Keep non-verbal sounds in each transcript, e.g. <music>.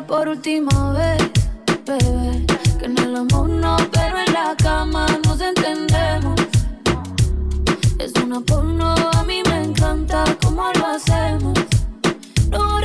Por última vez, bebé. Que en el amor no, pero en la cama nos entendemos. Es una porno, a mí me encanta cómo lo hacemos. No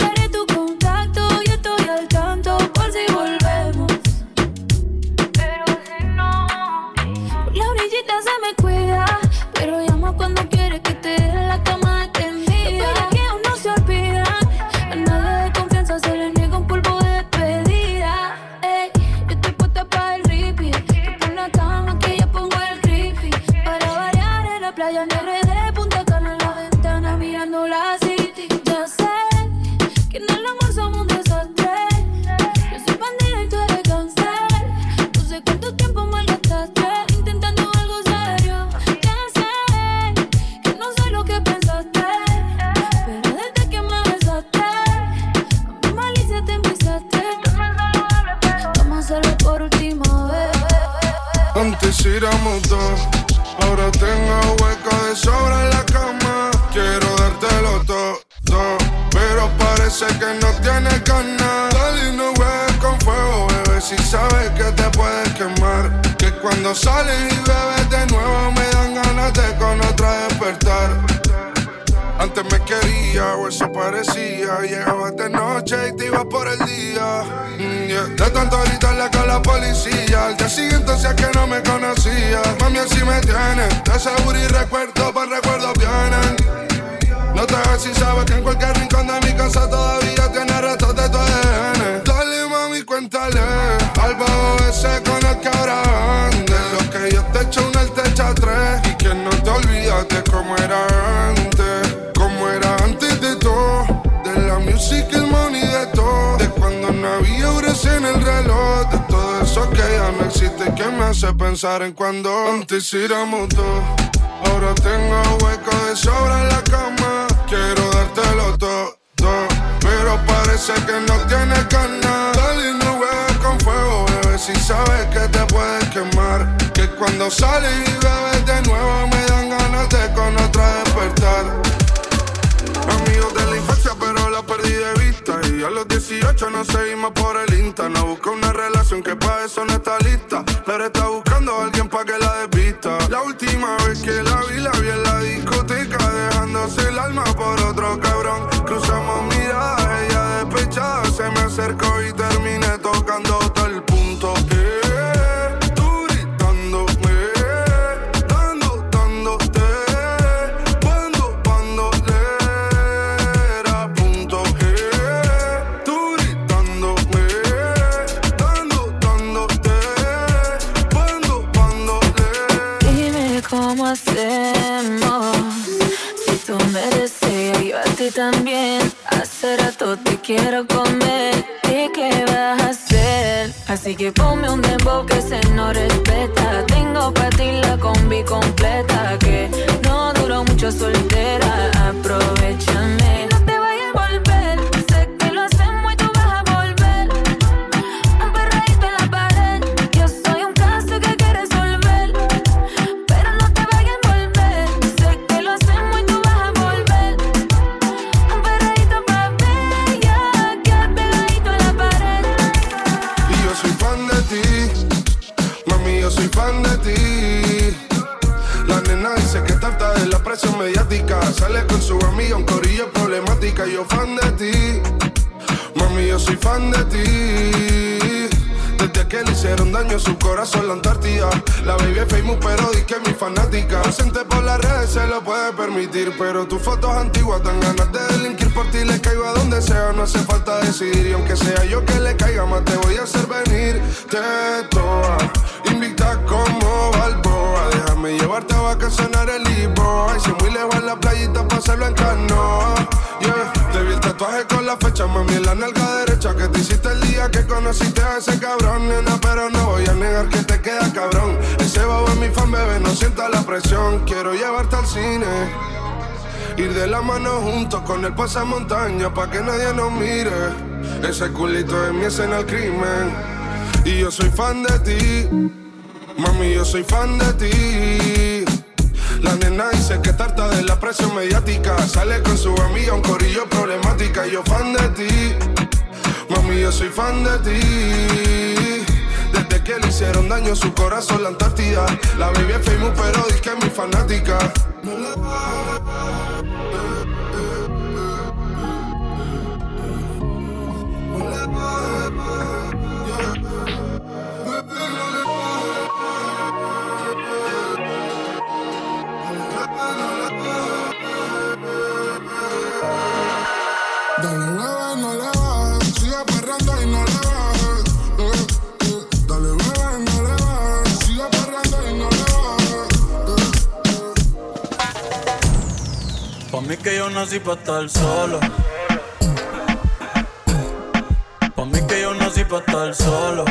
me tienes. De recuerdo hace pensar en cuando antes éramos dos. Ahora tengo hueco de sobra en la cama. Quiero dártelo todo, todo. pero parece que no tienes ganas. Dale y no bebes con fuego, bebé, si sabes que te puedes quemar. Que cuando sales y bebes de nuevo me dan ganas de con otra despertar. Y a los 18 no seguimos por el Insta. No busca una relación que para eso no está lista. Pero está buscando a alguien para que la despista. La última vez que la vi, la vi en la discoteca, dejándose el alma ti también. Hace rato te quiero comer. ¿Y qué vas a hacer? Así que ponme un dembow que se no respeta. Tengo para ti la combi completa. Que no duró mucho soltera. Aprovechame. No te vayas a volver. Corillo problemática, yo fan de ti. Mami, yo soy fan de ti. Desde que le hicieron daño a su corazón la Antártida. La baby es famous, pero di que es mi fanática. Ausente por las redes se lo puede permitir. Pero tus fotos antiguas dan ganas de delinquir por ti. Le caigo a donde sea, no hace falta decidir. Y aunque sea yo que le caiga más, te voy a hacer venir. Te toa, invicta como Balboa. Déjame llevarte a vacacionar el libro. Ay, si muy lejos en la playita, pasarlo en canoa. Yeah. Te vi el tatuaje con la fecha, mami, en la nalga derecha que te hiciste el día que conociste a ese cabrón, nena, pero no voy a negar que te queda cabrón. Ese babo es mi fan, bebé, no sienta la presión. Quiero llevarte al cine. Ir de la mano juntos con el pasamontaña pa' que nadie nos mire. Ese culito es mi escena al crimen. Y yo soy fan de ti. Mami, yo soy fan de ti. La nena dice que tarta de la presión mediática. Sale con su amiga, un corillo problemática. Yo fan de ti. Mami, yo soy fan de ti. Desde que le hicieron daño su corazón la Antártida. La baby es famous, pero dice que es mi fanática. Mí que yo nací pa' estar solo. Pa' mí que yo nací pa' estar solo.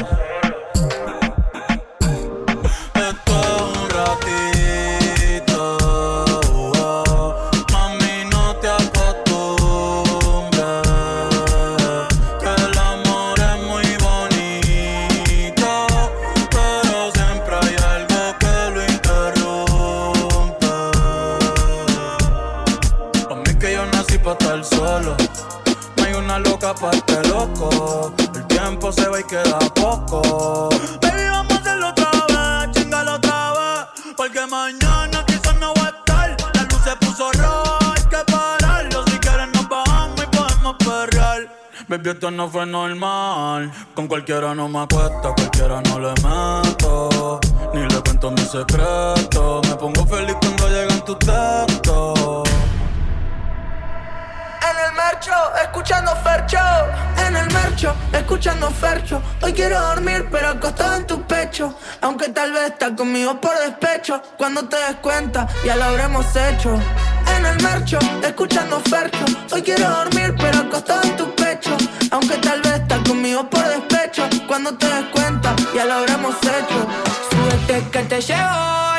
El tiempo se va y queda poco. Baby, vamos a hacerlo otra vez, chingalo otra vez. Porque mañana quizás no va a estar. La luz se puso roja, hay que pararlo. Si quieres nos bajamos y podemos perrear. Baby, esto no fue normal. Con cualquiera no me acuesto, cualquiera no le meto. Ni le cuento mi secreto. Me pongo feliz cuando llegan tus textos. Escuchando Fercho. En el mercho, escuchando Fercho. Hoy quiero dormir, pero acostado en tu pecho. Aunque tal vez estás conmigo por despecho. Cuando te des cuenta, ya lo habremos hecho. En el mercho, escuchando Fercho. Hoy quiero dormir, pero acostado en tu pecho. Aunque tal vez estás conmigo por despecho. Cuando te des cuenta, ya lo habremos hecho. Súbete que te llevo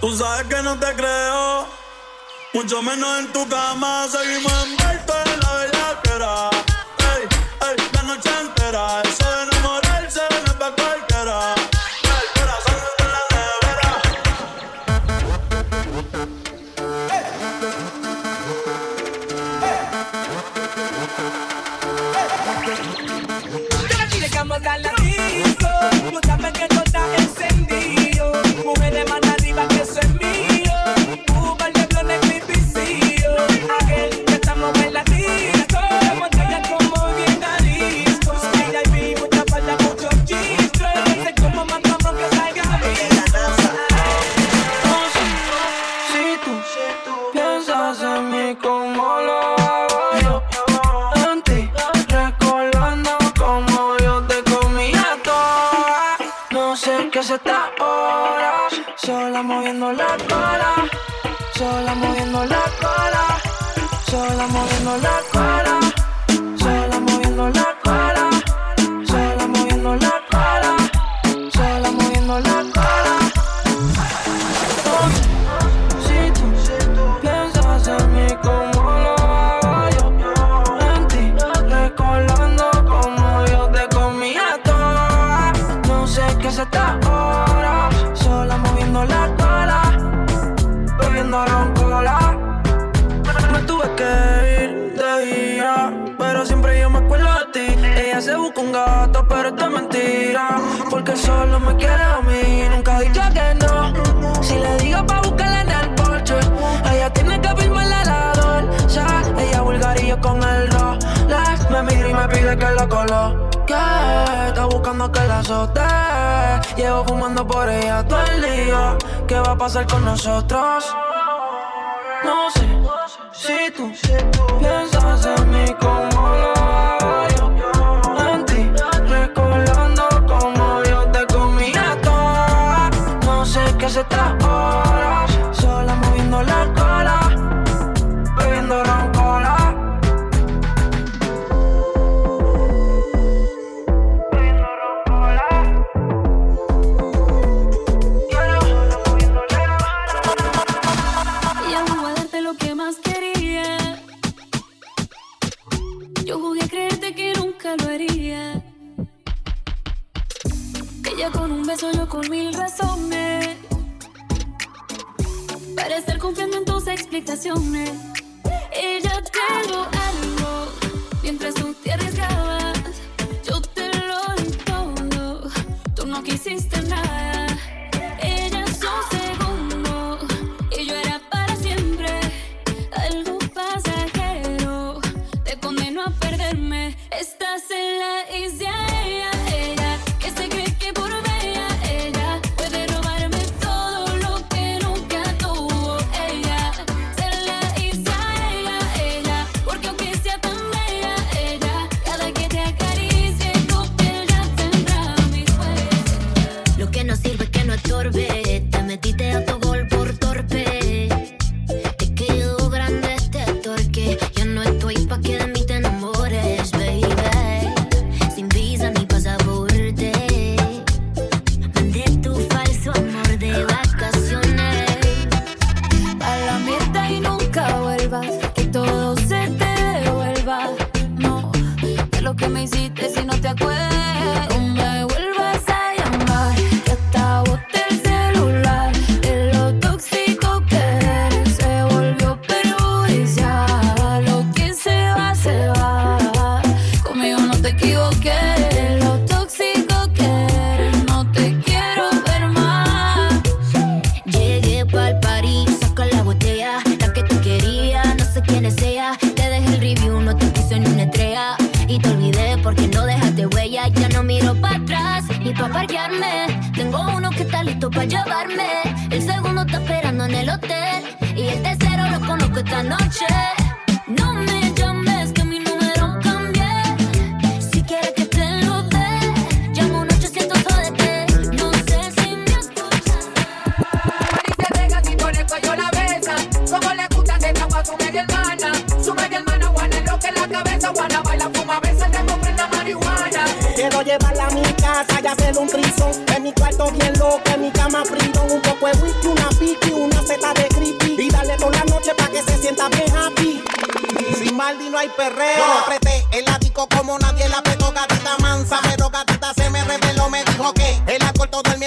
Tú sabes que no te creo, mucho menos en tu cama. Seguimos en esta hora Sola moviendo la cola Sola moviendo la cola Sola moviendo la cola la coló. Que está buscando que la azote. Llevo fumando por ella todo el día. ¿Qué va a pasar con nosotros? No sé si tú piensas en mí como lo se horas, sola moviendo la cola. explicaciones.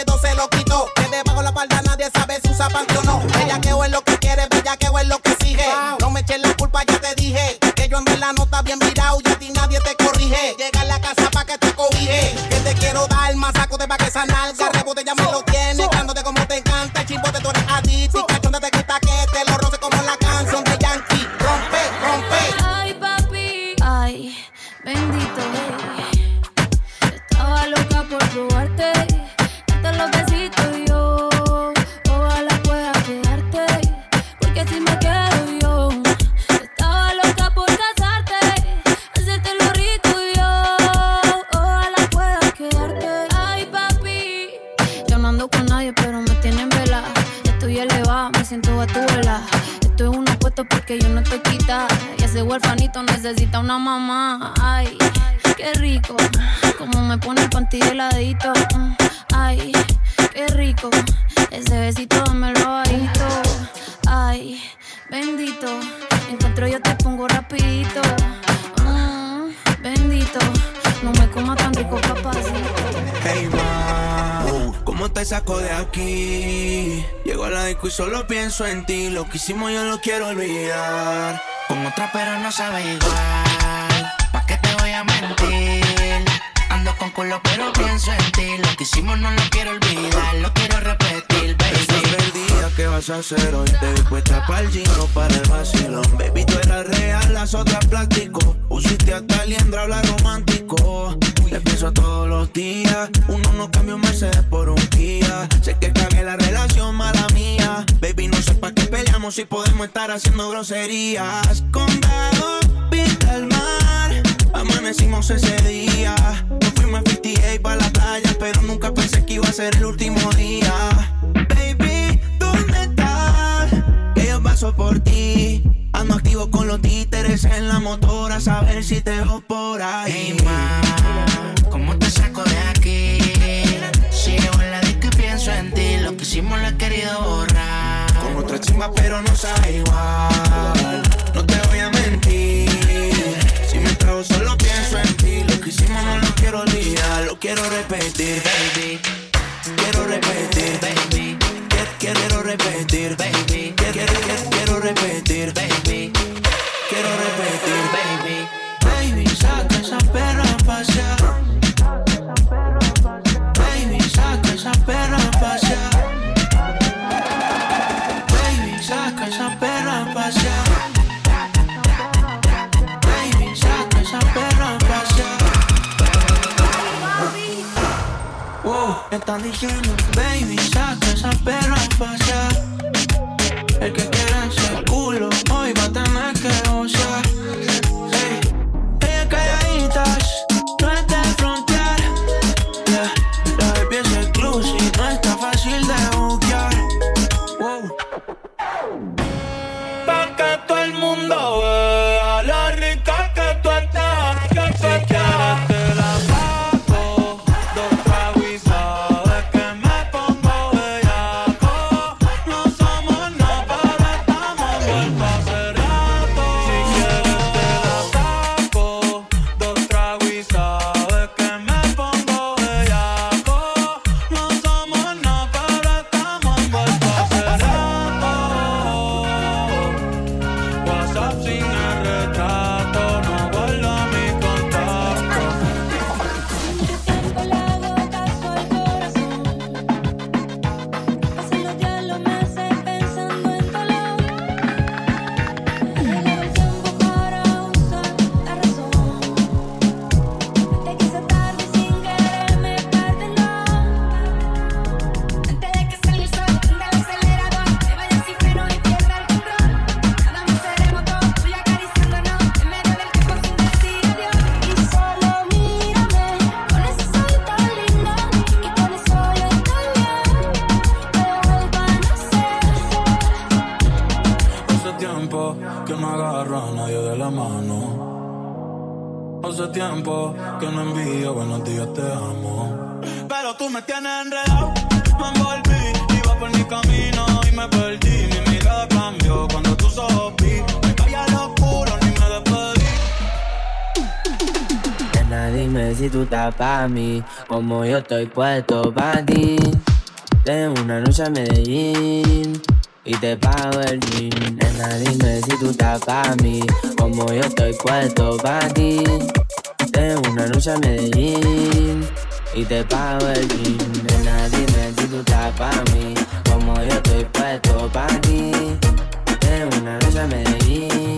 miedo se lo quitó. Que debajo la palda nadie sabe si usa pantalón pienso en ti, lo que hicimos yo lo quiero olvidar. Con otra pero no sabe igual, ¿pa' qué te voy a mentir? Ando con culo pero pienso en ti, lo que hicimos no lo quiero olvidar, lo quiero repetir, baby. ¿qué vas a hacer hoy? Te vi para el gym, para el vacilón. Baby, tú eras real, las otras plástico. Usiste hasta liendra, habla romántico. Le pienso todos los días. Uno no cambia un Mercedes por un Kia. Sé que cagué la relación, mala mía. Baby, no sé para qué peleamos si podemos estar haciendo groserías. Condado, pinta el mar. Amanecimos ese día. Nos fuimos a 58 para la playa, pero nunca pensé que iba a ser el último día. Baby, ¿dónde estás? Que yo paso por ti. Ando activo con los títeres en la motora, a saber si te veo por ahí. Hey, ma, ¿cómo te saco de aquí? Sigo en la disco y pienso en ti. Lo que hicimos lo he querido borrar. Con otra chimba, pero no sabe igual. No te voy a mentir. Si me trago, solo pienso en ti. Lo que hicimos no lo quiero olvidar. Lo quiero repetir, baby. Quiero repetir, baby. Quiero, repetir, baby. Quiero, quiero, quiero repetir, baby. Quiero repetir, baby. Baby, saca esa perra a pasear. Baby, saca esa perra a pasear. Baby, saca esa perra a pasear. Baby, saca esa perra a pasear. Wow, están diciendo, baby, esa perra a estoy puesto pa' ti. Tengo una noche a Medellín y te pago el jean. Nena, dime si tú estás pa' mí, como yo estoy puesto pa' ti. Tengo una noche a Medellín y te pago el jean. Nena, dime si tú estás pa' mí, como yo estoy puesto pa' ti. Tengo una noche a Medellín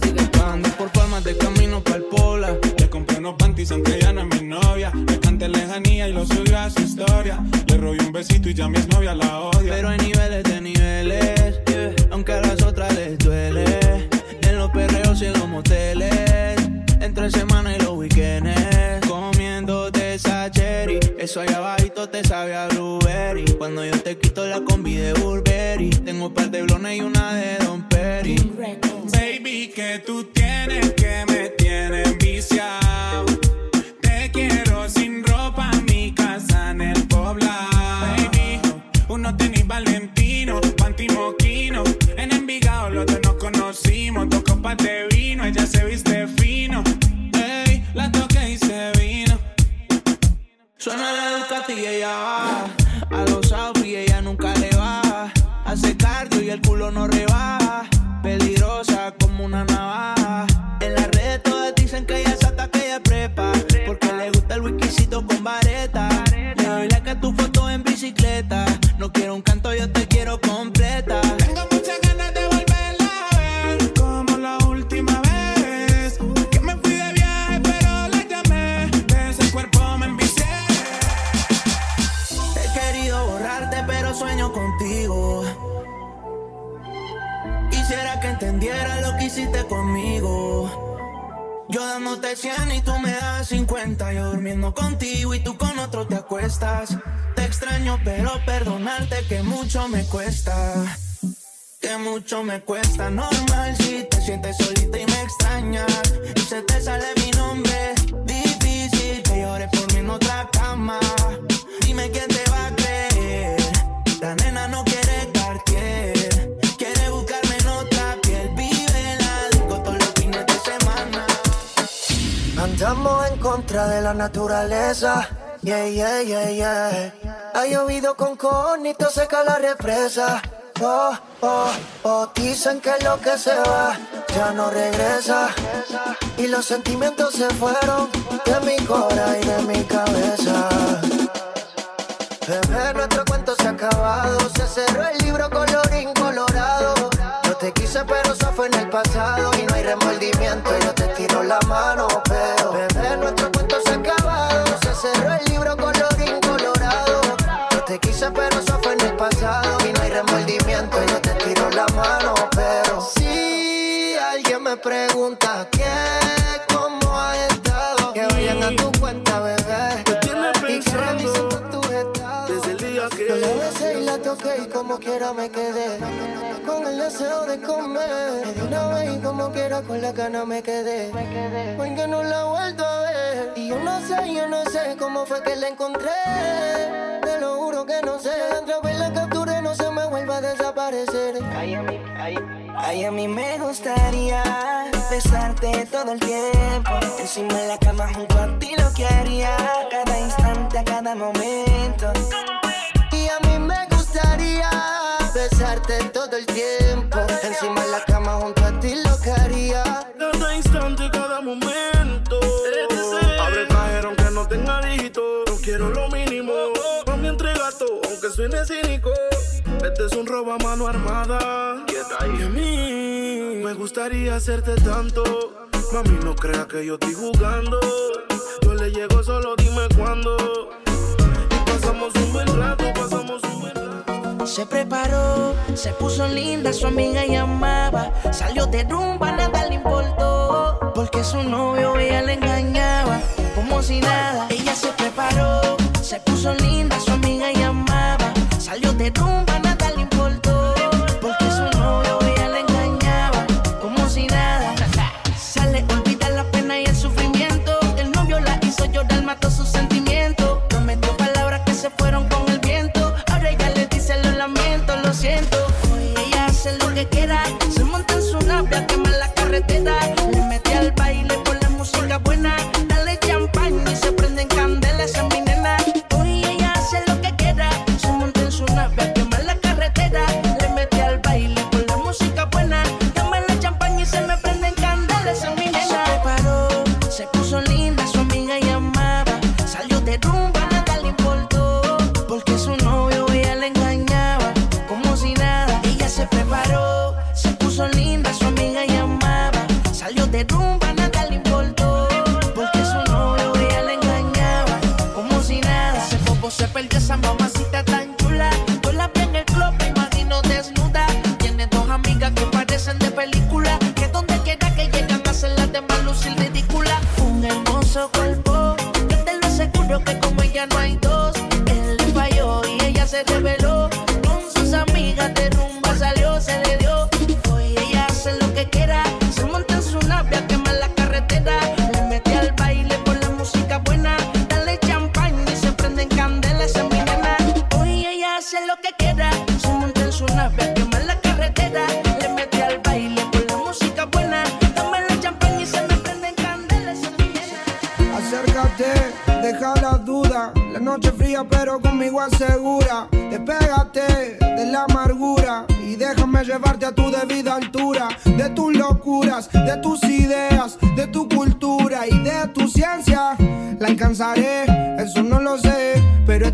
que Ando por palmas de camino pa'l pola. Le compré unos panties aunque ya no es mi novia. Le canté lejanía y lo subió a su historia. Le robé un besito y ya mi novia la odia. Pero hay niveles de niveles, aunque a las otras les duele. En los perreos y en los moteles, entre semana y los weekends, comiéndote esa cherry. Eso allá abajito te sabe a y ella va. A los Audi ella nunca le baja Hace cardio y el culo no rebaja 100 y tú me das 50. Yo durmiendo contigo y tú con otro te acuestas. Te extraño, pero perdonarte que mucho me cuesta. Que mucho me cuesta. Normal si te sientes solita y me extrañas. Y se te sale mi nombre. Difícil que llores por mí en otra cama. Dime quién te Andamos en contra de la naturaleza. Yeah, yeah, yeah, yeah. Ha llovido con conito, seca la represa. Oh, oh, oh. Dicen que lo que se va ya no regresa. Y los sentimientos se fueron de mi cora y de mi cabeza. Bebé, nuestro cuento se acabado. Se cerró el libro colorín colorado. Te quise, pero eso fue en el pasado. Y no hay remordimiento, yo te tiro la mano, pero. Bebé, nuestro cuento se ha acabado. Se cerró el libro colorín colorado. Yo te quise, pero eso fue en el pasado. Y no hay remordimiento, yo te tiro la mano, pero. Si alguien me pregunta qué, cómo has estado, que vayan a tu cuenta, bebé. Y que revisen tus estados. Desde el día que Yo la besé y la toqué y como quiera me quedé deseo de comer. Me di una vez y como quiera con la gana me quedé. Porque no la he vuelto a ver. Y yo no sé, yo no sé cómo fue que la encontré. Te lo juro que no sé. Otra vez la capturé, no se me vuelva a desaparecer. Ay, a mí, ay, ay, a mí me gustaría besarte todo el tiempo. Encima de la cama junto a ti lo que haría. Cada instante, a cada momento. Y a mí me gustaría besarte todo el tiempo Encima de la cama junto a ti lo que haría Cada instante, cada momento. Abre el cajero aunque no tenga dígito. No quiero lo mínimo. Mami, entrega todo, aunque suene cínico. Este es un robo a mano armada. Y a mí me gustaría hacerte tanto. Mami, no crea que yo estoy jugando. Yo le llego, solo dime cuándo. Y pasamos un buen rato, Se preparó, se puso linda, su amiga llamaba. Salió de rumba, nada le importó. Porque su novio ella le engañaba. Como si nada, ella se preparó, se puso linda,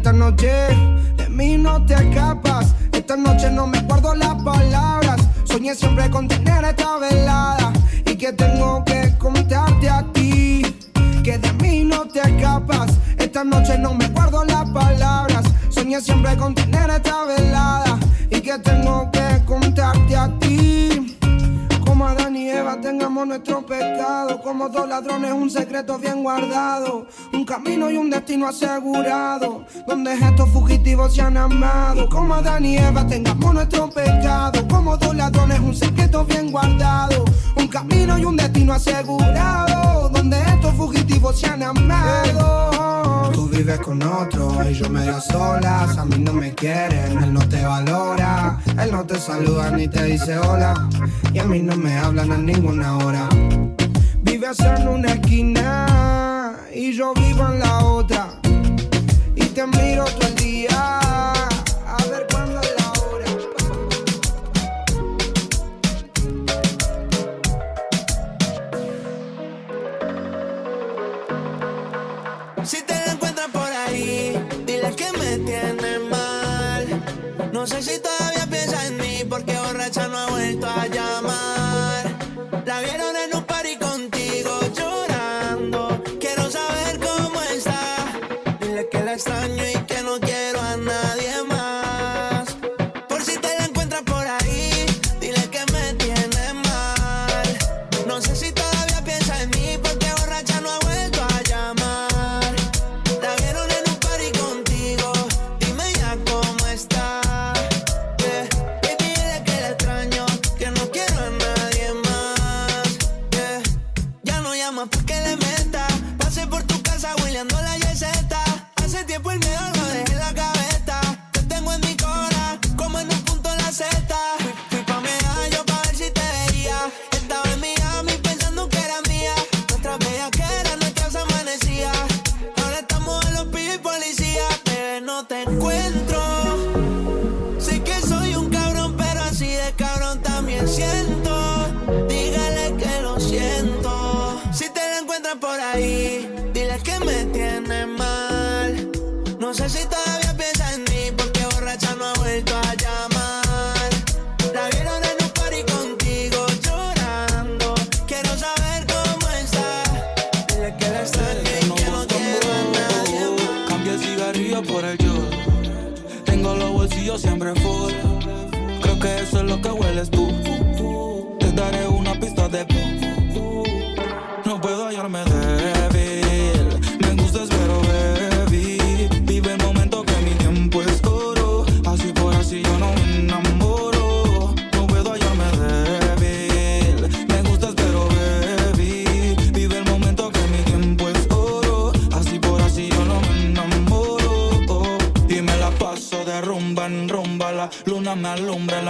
Esta noche de mí no te escapas. Esta noche no me guardo las palabras. Soñé siempre con tener Tengamos nuestro pecado. Como dos ladrones, un secreto bien guardado, un camino y un destino asegurado, donde estos fugitivos se han amado. Como Adán y Eva, tengamos nuestro pecado. Como dos ladrones, un secreto bien guardado, un camino y un destino asegurado, donde estos fugitivos se han amado. Tú vives con otro y yo medio solas. A mí no me quieren, él no te valora. Él no te saluda ni te dice hola. Y a mí no me hablan a ninguna hora. Vives en una esquina y yo vivo en la otra. Y te miro todo el día jeito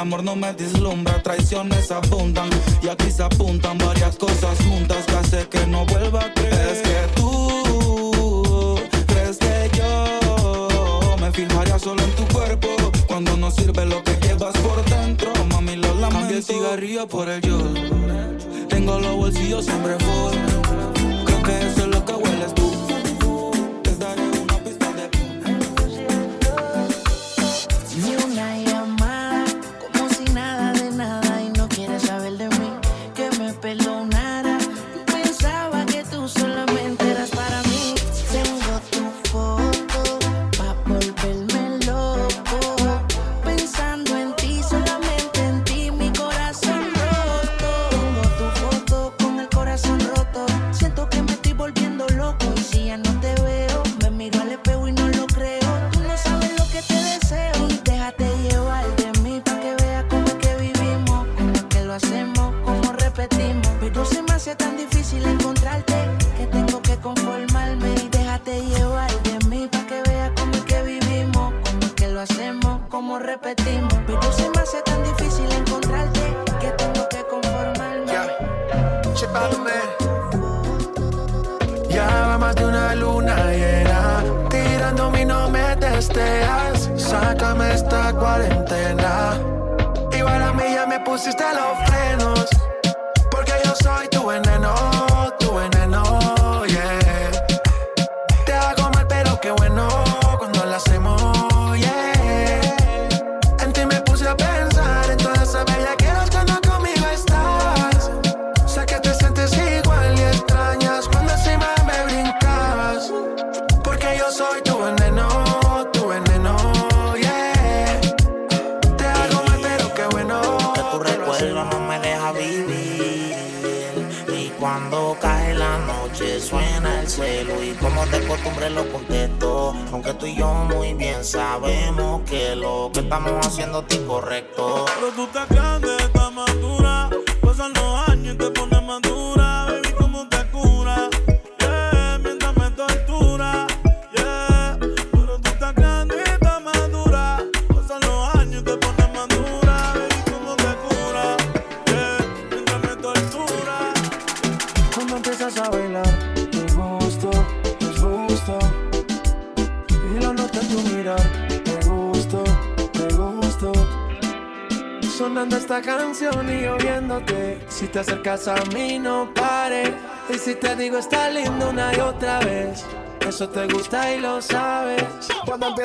amor no me deslumbra, traiciones abundan y aquí se apuntan varias cosas juntas que hace que no vuelva a creer. Es que tú crees que yo me fijaría solo en tu cuerpo cuando no sirve lo que llevas por dentro, mami lo lamento. Cambié el cigarrillo por el yo. Tengo los bolsillos siempre full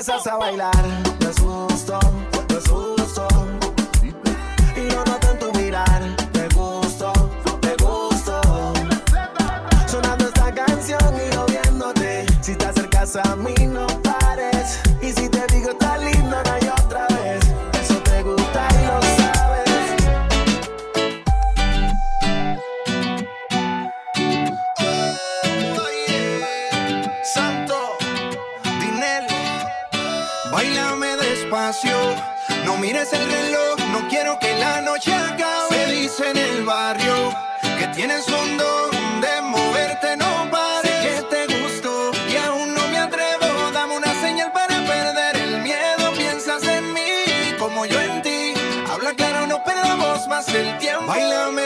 empiezas a bailar. tienes un don de moverte, no pares. Sé que te gusto y aún no me atrevo. Dame una señal para perder el miedo. Piensas en mí como yo en ti. Habla claro, no perdamos más el tiempo. Bailame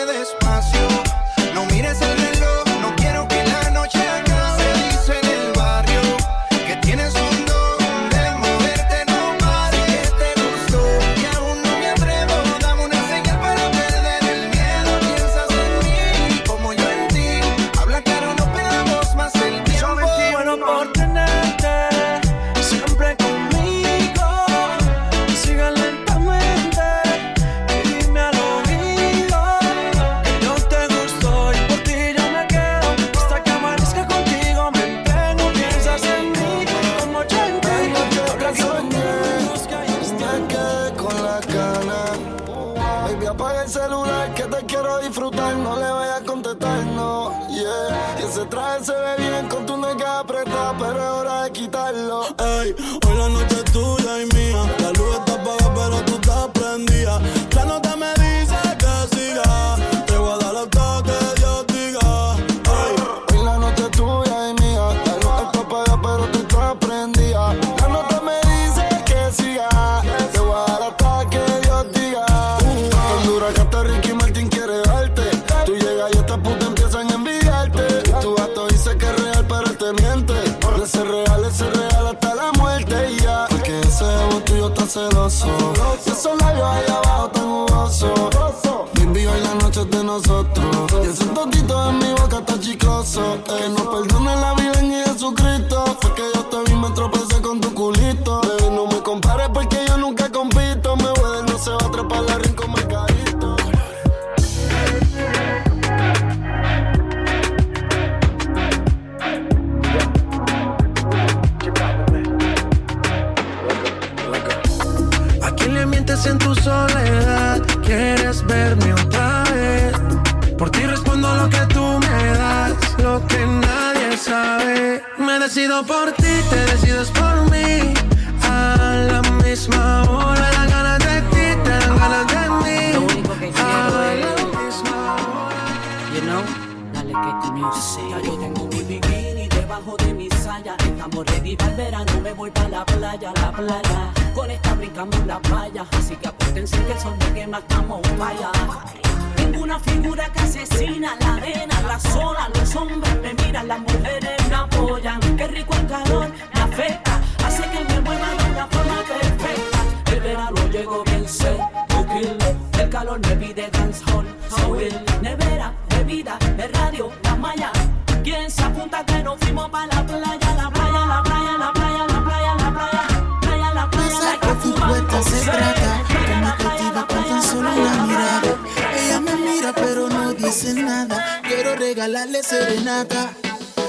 dice nada. Quiero regalarle serenata.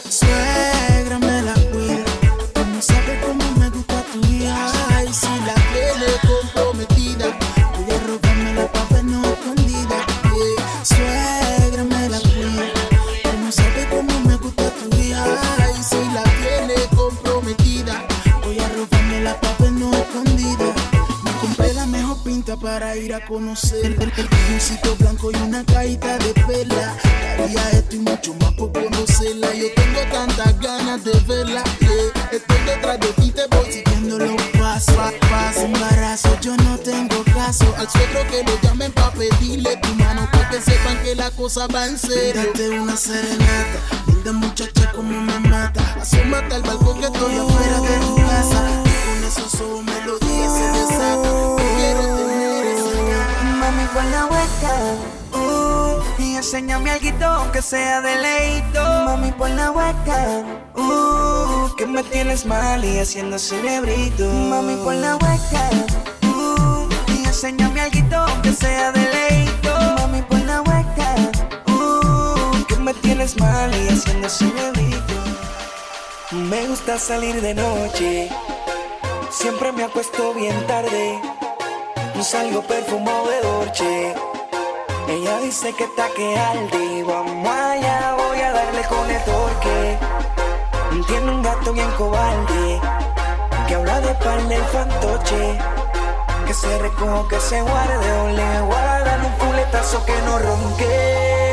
Suegra, para ir a conocer un sitio blanco y una caída de perla. Daría esto y mucho más por conocerla. Yo tengo tantas ganas de verla. yeah. Estoy detrás de ti, te voy siguiendo los pasos. Pa- Paso, embarazo, yo no tengo caso. Al suegro que lo llamen pa' pedirle tu mano. Pa' que sepan que la cosa va en serio. Date una serenata. Linda muchacha como me mata. Asómate al balcón que estoy afuera de tu casa. Y con esos ojos melodía se desata. Quiero tener pon la vuelta. Uh, y enséñame algo aunque sea de leito. Mami, pon la vuelta. Uh, que me tienes mal y haciendo cerebrito. Mami, pon la vuelta. Uh, y enséñame algo aunque sea de leito. Mami, pon la vuelta. Uh, que me tienes mal y haciendo cerebrito. Me gusta salir de noche. Siempre me acuesto bien tarde. No salgo perfumado de Dolce. Ella dice que está que alde. Vamos allá, voy a darle con el torque. Tiene un gato bien cobarde. Que habla de par del fantoche. Que se recoja, que se guarde. O le guardan un culetazo que no ronque.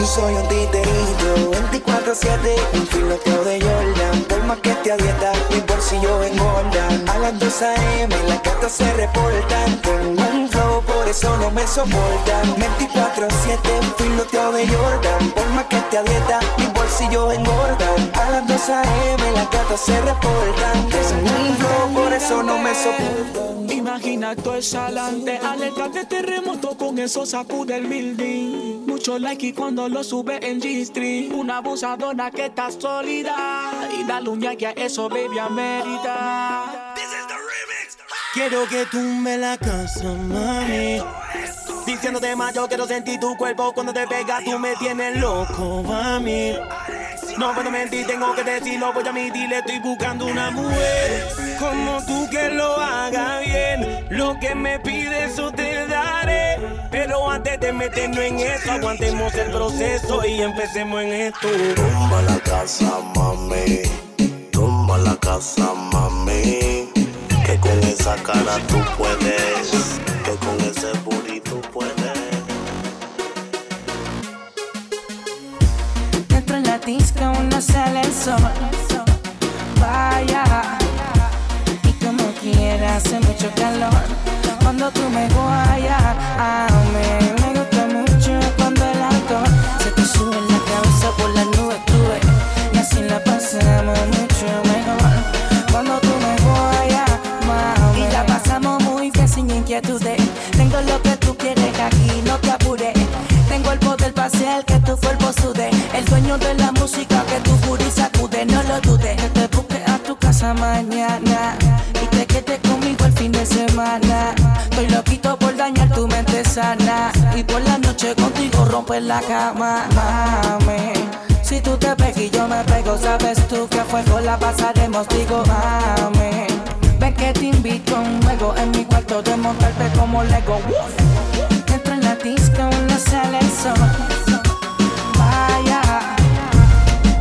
Y soy un titerito 24-7, un filoteo de Jordan. Por más que te dieta, mi bolsillo engordan. A las 2 a.m. las cartas se reportan. Tengo un por eso no me soportan. 24-7, un filoteo de Jordan. Por más que te a dieta, mi bolsillo engordan. A las 2 a.m. las cartas se reportan. Flow, por eso no me soportan. Imagina todo el salante, alerta de terremoto, con eso sacude el building. Mucho like y cuando lo sube en G-Stream. Una abusadora que está sólida. Y dale un yaque a eso, baby, amerita. Quiero que tumbe la casa, mami. Diciéndote más, yo quiero sentir tu cuerpo cuando te pega, tú me tienes loco, mami. No puedo mentir, tengo que decirlo, voy a admitirle, estoy buscando una mujer como tú que lo haga bien. Lo que me pides, eso te daré. Pero antes de meternos en eso, aguantemos el proceso y empecemos en esto. Tumba la casa, mami. Tumba la casa, mami. Que con esa cara tú puedes. Que con ese booty tú puedes. Dentro en la disco no sale el sol. Vaya. Y como quiera hace mucho calor. Cuando tú me guayas, a sana y por la noche contigo romper la cama, mami. Si tú te pegas y yo me pego, sabes tú que a fuego la pasaremos, digo, mami. Ven que te invito a un juego en mi cuarto de montarte como Lego. Entro en la disco, no sale el sol. Vaya.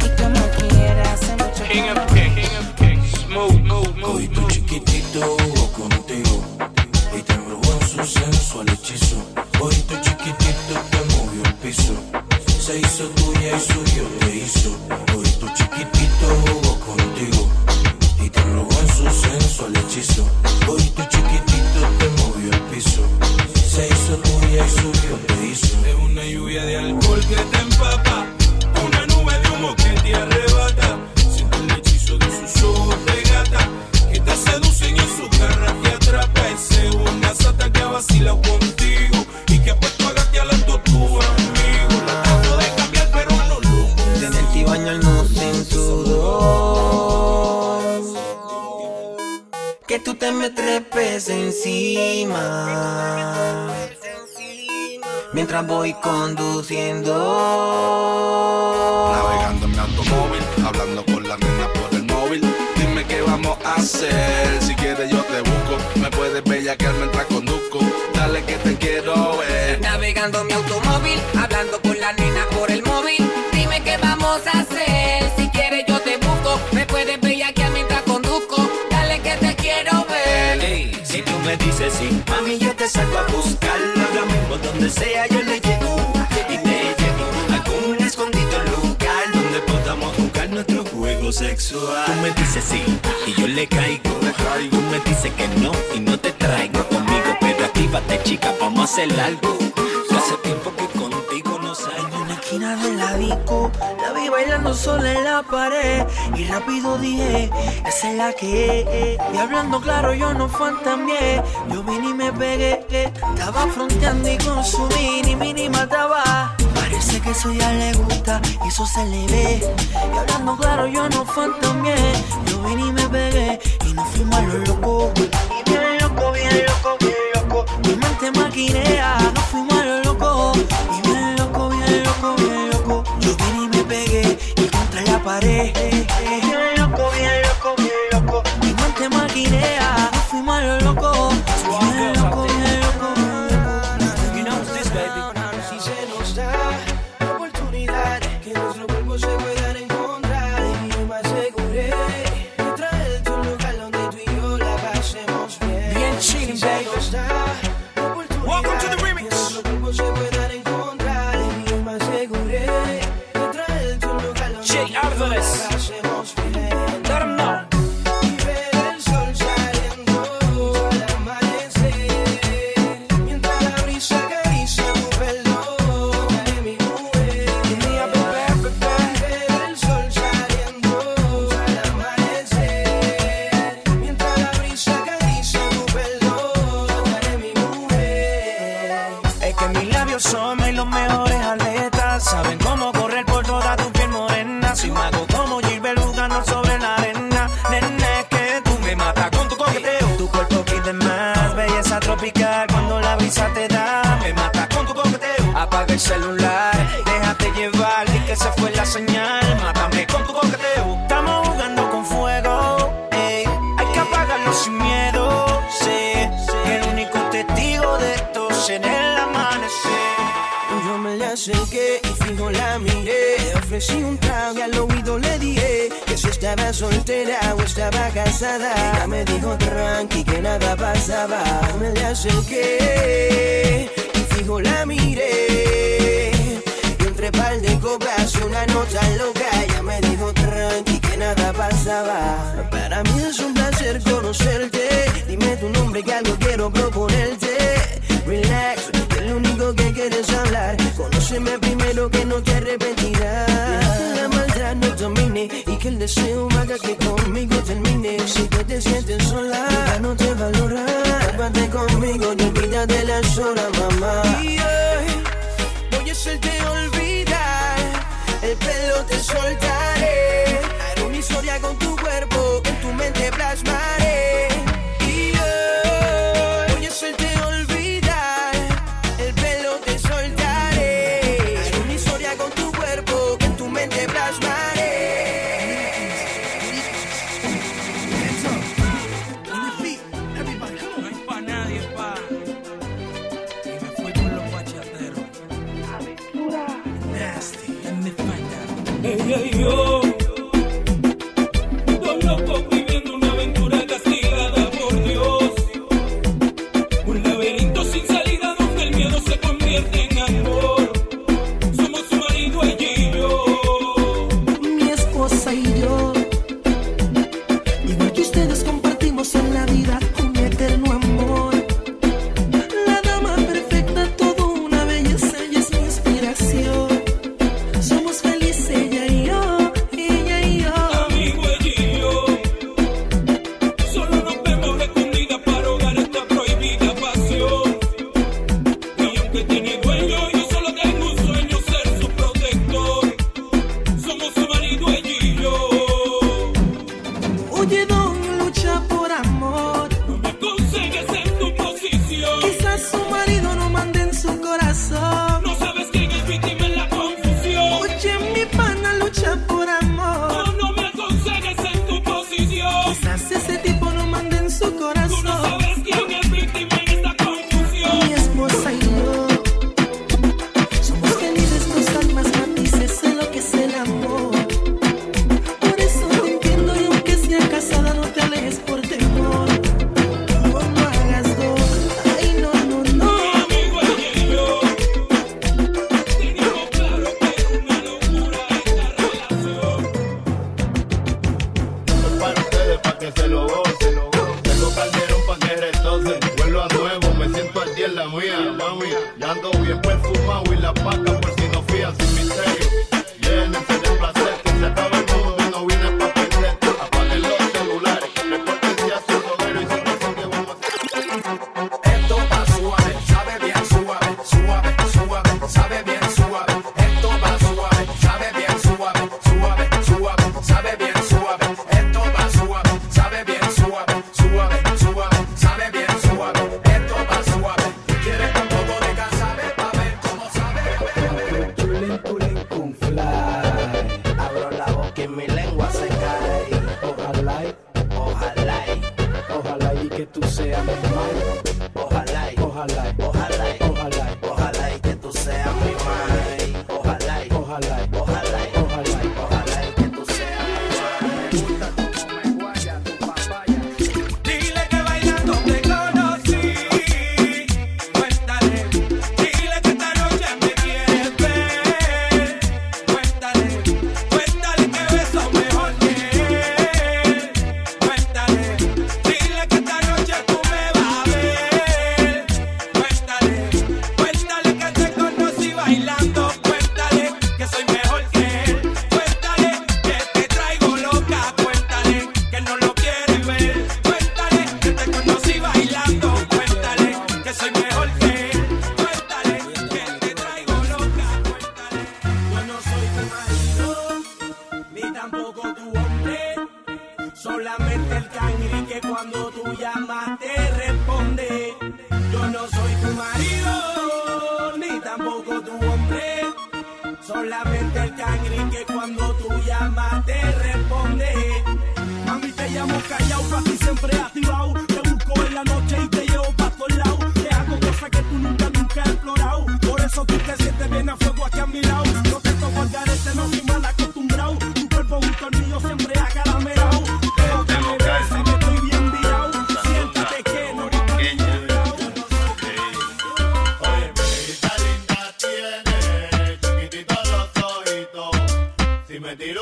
Y como quieras, hace mucho King of Kings, King of Kings, smooth, smooth, smooth. Hoy tu chiquitito sorriu. salgo a buscarlo ahora mismo donde sea yo le llego y te llevo a algún escondido lugar donde podamos jugar nuestro juego sexual. Tú me dices sí y yo le caigo. Tú me dices que no y no te traigo conmigo, pero actívate chica, vamos a hacer algo. Hace tiempo que contigo no salgo. En una esquina de ladico la vi bailando sola en la pared y rápido dije esa es la que es. y hablando claro yo no fantameé yo vine y me pegué estaba fronteando y con su mini, mini mataba. Parece que eso ya le gusta y eso se le ve. Y hablando claro, yo no fantomeé. Yo vine y me pegué y no fui malo loco. Y bien loco, bien loco, bien loco. Mi mente maquinea, no fui malo loco. Y bien loco, bien loco, bien loco. Yo vine y me pegué y contra la pared.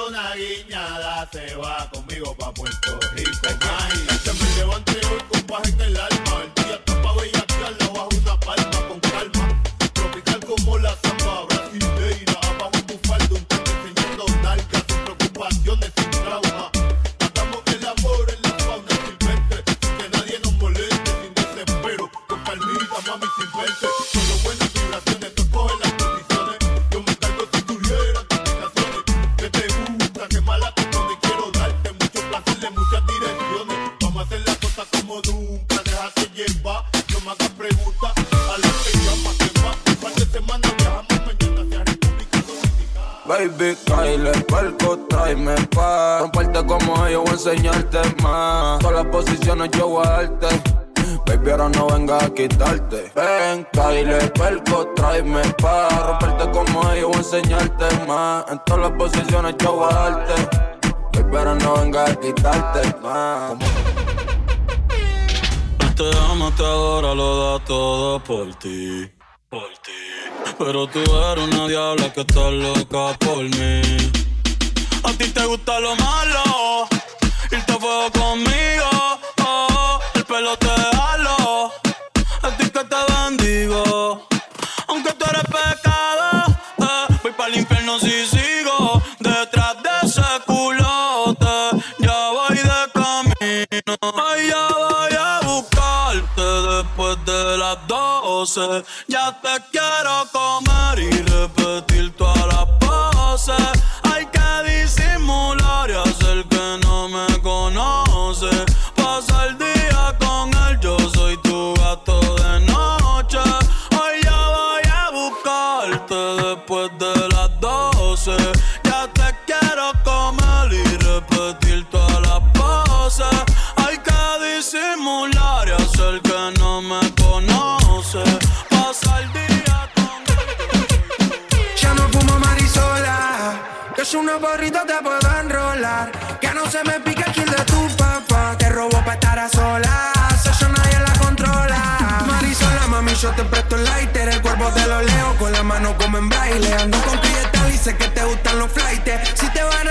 una guiñada se va conmigo pa' Puerto Rico. Ay, se me llevan triunfo, un pajito en la alma, el día no es show a no venga a quitarte. Man. Te ama, te adora, lo da todo por ti. Por ti. Pero tú eres una diabla que está loca por mí. A ti te gusta lo malo, irte a fuego conmigo. Oh, el pelo te halo, a ti que te bendigo. Aunque tú eres pecado, eh, voy para el infierno si sé. Ya te quiero baile. Ando con clientela y sé que te gustan los flights. Si te van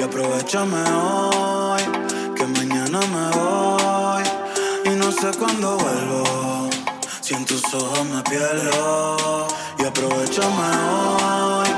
Y Aprovechame hoy, que mañana me voy y no sé cuándo vuelvo. Si en tus ojos me pierdo, y aprovechame hoy,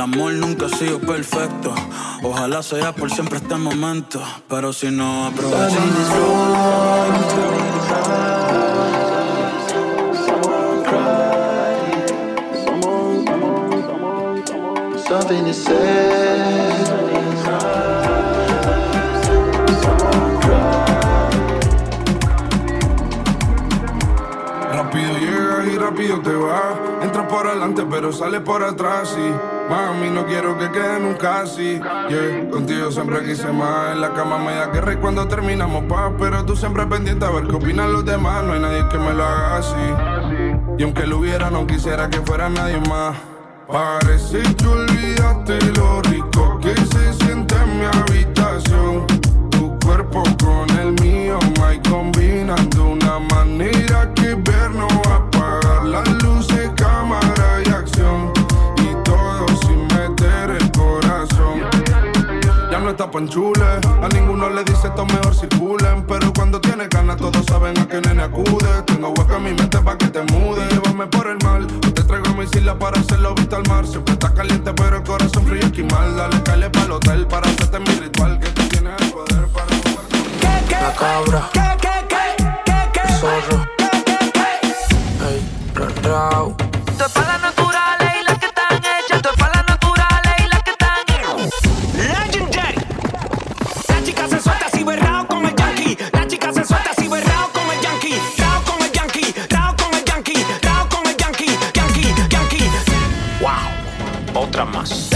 El amor nunca ha sido perfecto. Ojalá sea por siempre este momento. Pero si no aprovechamos. something to say. rápido llegas y rápido te vas. Entras por adelante, pero sales por atrás y Mami, no quiero que quede nunca así. Yeah. Contigo siempre quise más. En la cama me da guerra y cuando terminamos paz. Pero tú siempre pendiente a ver qué opinan los demás. No hay nadie que me lo haga así. Y aunque lo hubiera, no quisiera que fuera nadie más. Parece que olvidaste lo van otra más.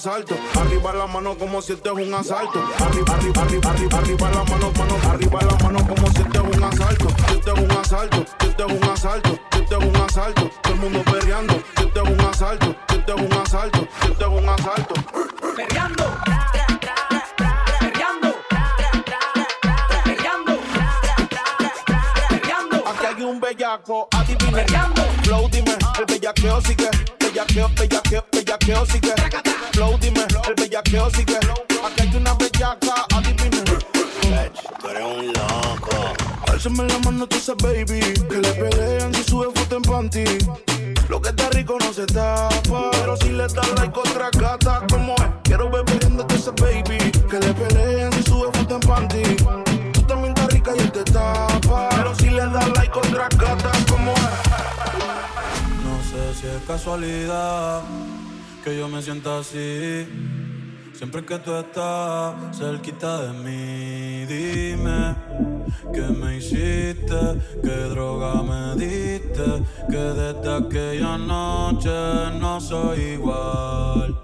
Asalto. Arriba la mano como si este es un asalto. Arriba, arriba, arriba, arriba, arriba la mano, mano. Arriba la mano como si este es un asalto. Si este es un asalto, si este es un asalto, si este es un asalto. Todo el mundo perreando. Si este es un asalto, si este es un asalto, si este es un asalto. Flow, dime, el bellaqueo sigue. Bellaqueo, bellaqueo, bellaqueo sigue. Flow, dime, el bellaqueo sigue. Aquí hay una bellaca, adivine. Tú eres un loco. Álzame la mano, tú ese baby. Que le pelean si sube foto en panty. Lo que está rico no se tapa. Pero si le das like otra gata, como es? Quiero ver peleándote ese baby. Que le pelean si sube foto en panty. Tú también estás rica y él te tapa. Pero si le das like otra si es casualidad que yo me sienta así. Siempre que tú estás cerquita de mí, dime qué me hiciste, qué droga me diste, que desde aquella noche no soy igual.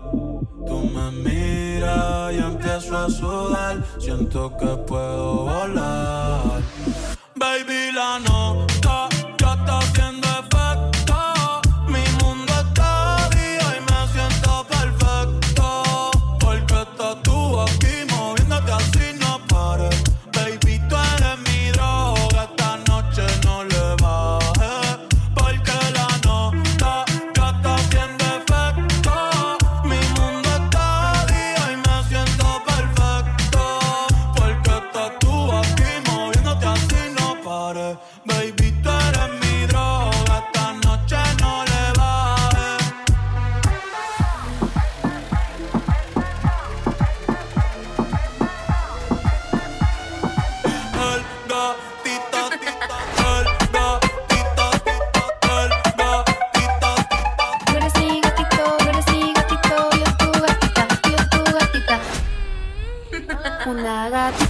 Tú me miras y empiezo a sudar, siento que puedo volar. Baby, la nota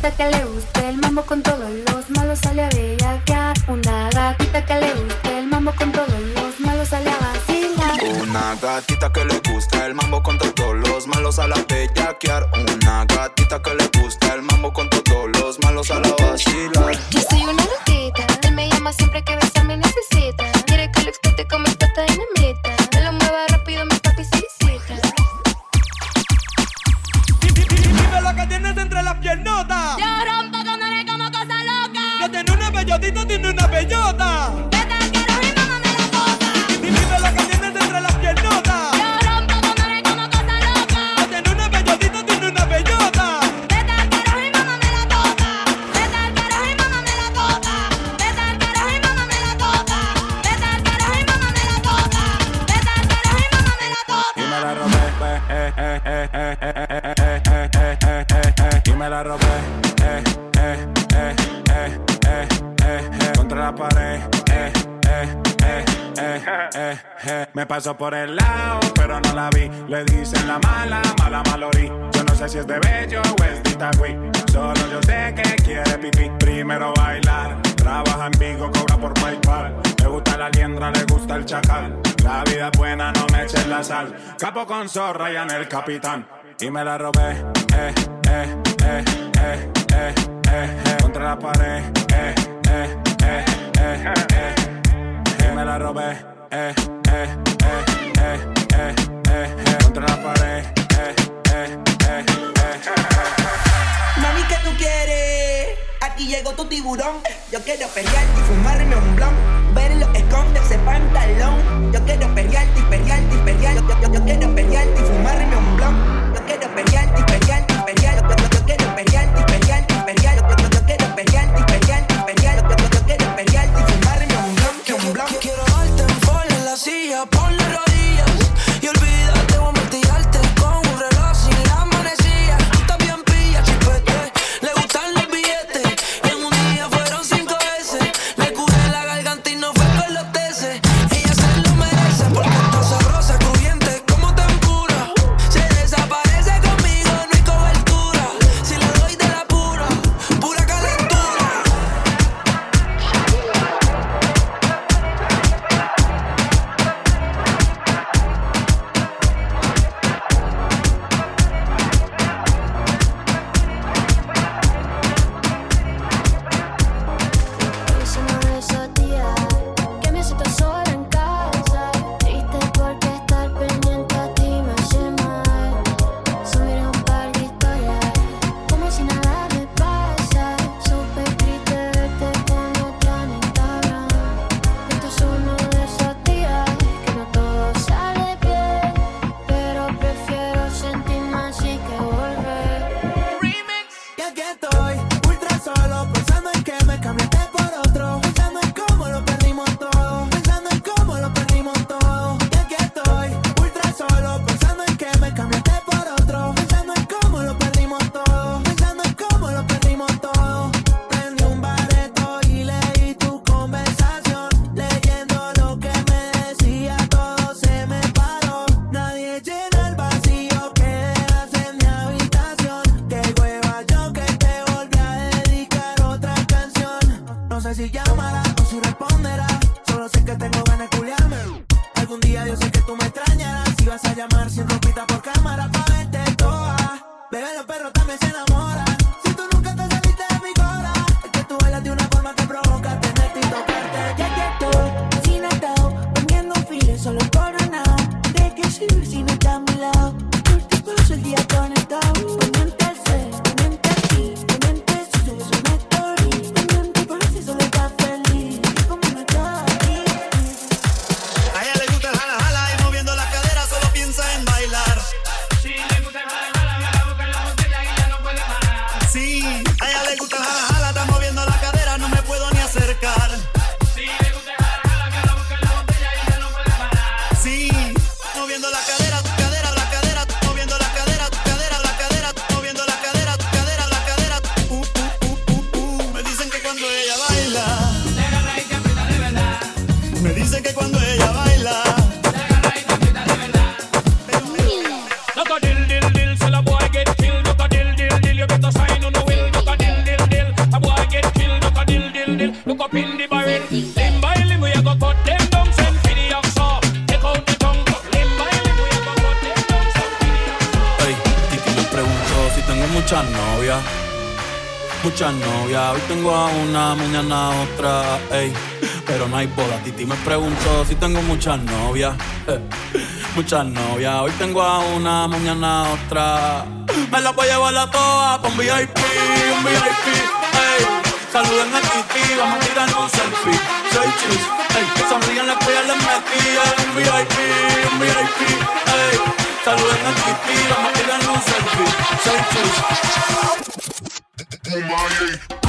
gatita que le guste el mambo con todos los malos sale a bellaquear. Una gatita que le guste el mambo con todos los malos sale a vacilar. Una gatita que le gusta el mambo con todos los malos a la bellaquear. Una gatita que le gusta el mambo con todos los malos a la vacilar. Liendra, le gusta el chacal. La vida es buena, no me eches la sal. Capo con zorra y en el capitán. Y me la robé, eh, eh, eh, eh, eh, eh, eh, contra la pared, eh, eh, eh, eh, eh, eh, me la robé, eh, eh, eh, eh, eh, eh, eh, contra la pared, eh, eh, eh, eh, Mami, ¿qué tú quieres? Aquí llegó tu tiburón. Yo quiero pelear y fumarme un blon. Ver lo que esconde ese pantalón. Yo quiero pelear y pelear y pelear. Yo, yo, yo, quiero pelear y fumarme un blon. Yo quiero pelear y pelear y pelear. Yo, yo, yo, quiero pelear y pelear y pelear. Yo, yo, yo, quiero pelear y una, mañana otra, ey. Pero no hay boda. Titi me preguntó si tengo muchas novias, <laughs> muchas novias. Hoy tengo a una, mañana otra. Me la voy a llevar a todas pa' un VIP, un VIP, ey. Saluden a Titi, vamos a tirar un selfie. Soy chis, ey. Sonríen las cuellas, les metí. Un VIP, un VIP, ey. Saluden a Titi, vamos a tirar un selfie. Soy chis. Oh my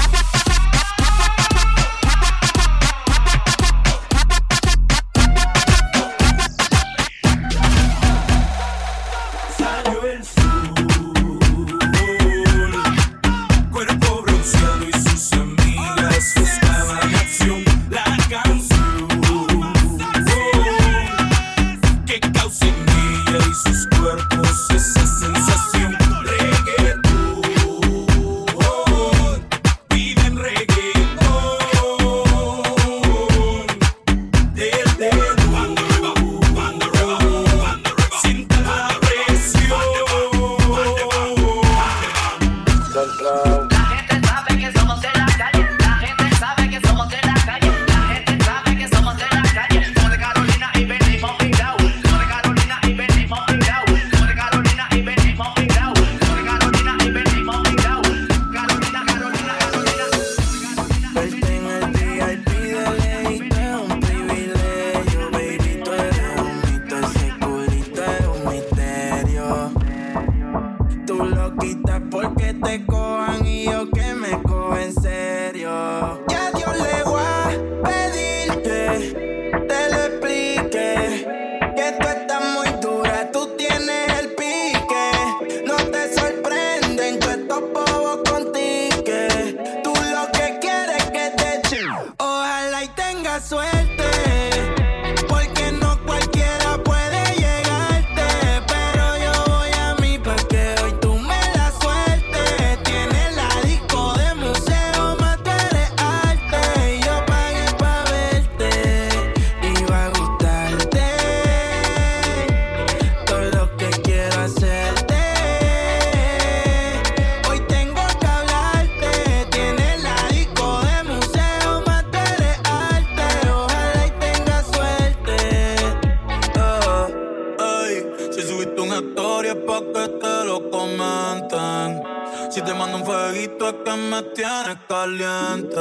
Si te mando un fueguito es que me tienes caliente.